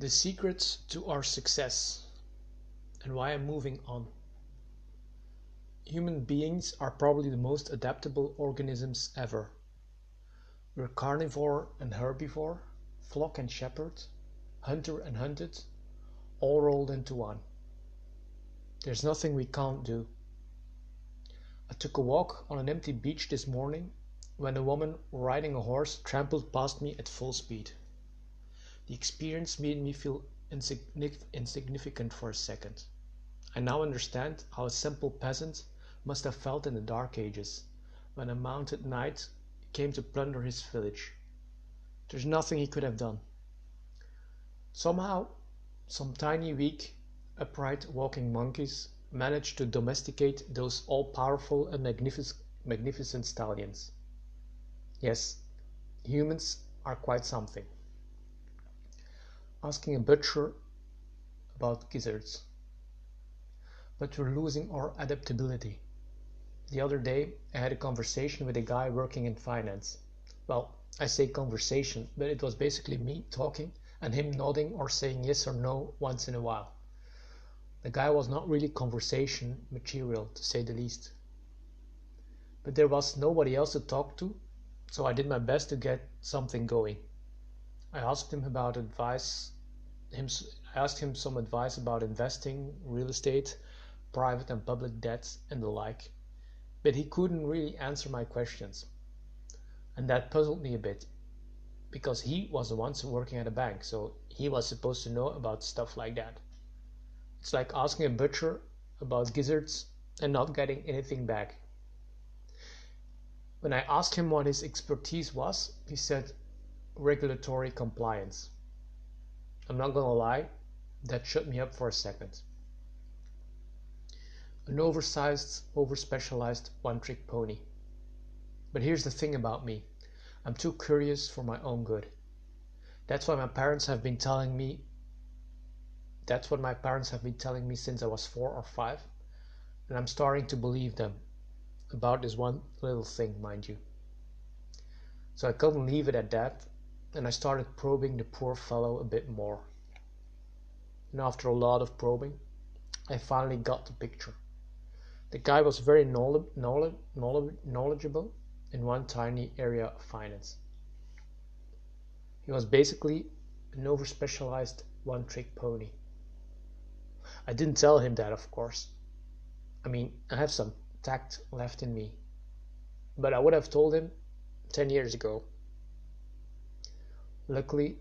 The secrets to our success and why I'm moving on. Human beings are probably the most adaptable organisms ever. We're carnivore and herbivore, flock and shepherd, hunter and hunted, all rolled into one. There's nothing we can't do. I took a walk on an empty beach this morning when a woman riding a horse trampled past me at full speed. The experience made me feel insignificant for a second. I now understand how a simple peasant must have felt in the dark ages, when a mounted knight came to plunder his village. There's nothing he could have done. Somehow, some tiny, weak, upright walking monkeys managed to domesticate those all-powerful and magnific magnificent stallions. Yes, humans are quite something asking a butcher about gizzards. But we're losing our adaptability. The other day, I had a conversation with a guy working in finance. Well, I say conversation, but it was basically me talking and him nodding or saying yes or no once in a while. The guy was not really conversation material, to say the least. But there was nobody else to talk to, so I did my best to get something going. I asked him about advice. Him, I asked him some advice about investing, real estate, private and public debts, and the like, but he couldn't really answer my questions, and that puzzled me a bit, because he was the one working at a bank, so he was supposed to know about stuff like that. It's like asking a butcher about gizzards and not getting anything back. When I asked him what his expertise was, he said regulatory compliance. I'm not gonna lie, that shut me up for a second. An oversized, overspecialized one-trick pony. But here's the thing about me. I'm too curious for my own good. That's why my parents have been telling me that's what my parents have been telling me since I was four or five, and I'm starting to believe them about this one little thing, mind you. So I couldn't leave it at that and I started probing the poor fellow a bit more. And after a lot of probing, I finally got the picture. The guy was very knowledgeable in one tiny area of finance. He was basically an overspecialized one trick pony. I didn't tell him that, of course. I mean, I have some tact left in me. But I would have told him 10 years ago. Luckily,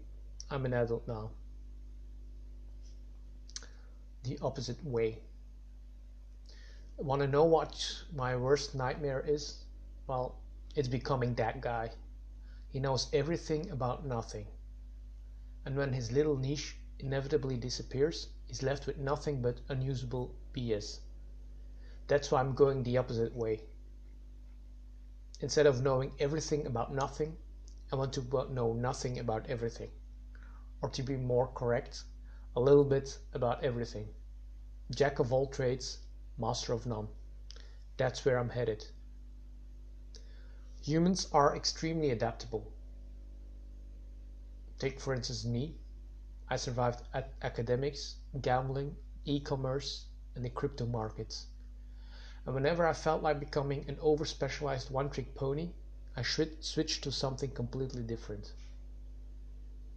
I'm an adult now. The opposite way. Want to know what my worst nightmare is? Well, it's becoming that guy. He knows everything about nothing. And when his little niche inevitably disappears, he's left with nothing but unusable BS. That's why I'm going the opposite way. Instead of knowing everything about nothing, I want to know nothing about everything. Or to be more correct, a little bit about everything. Jack of all trades, master of none. That's where I'm headed. Humans are extremely adaptable. Take for instance me. I survived academics, gambling, e-commerce, and the crypto markets. And whenever I felt like becoming an over-specialized one-trick pony, I should switch to something completely different.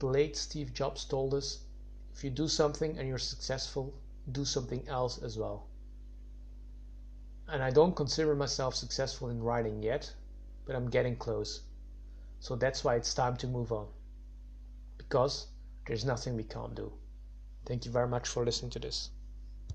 The late Steve Jobs told us, if you do something and you're successful, do something else as well. And I don't consider myself successful in writing yet, but I'm getting close. So that's why it's time to move on. Because there's nothing we can't do. Thank you very much for listening to this.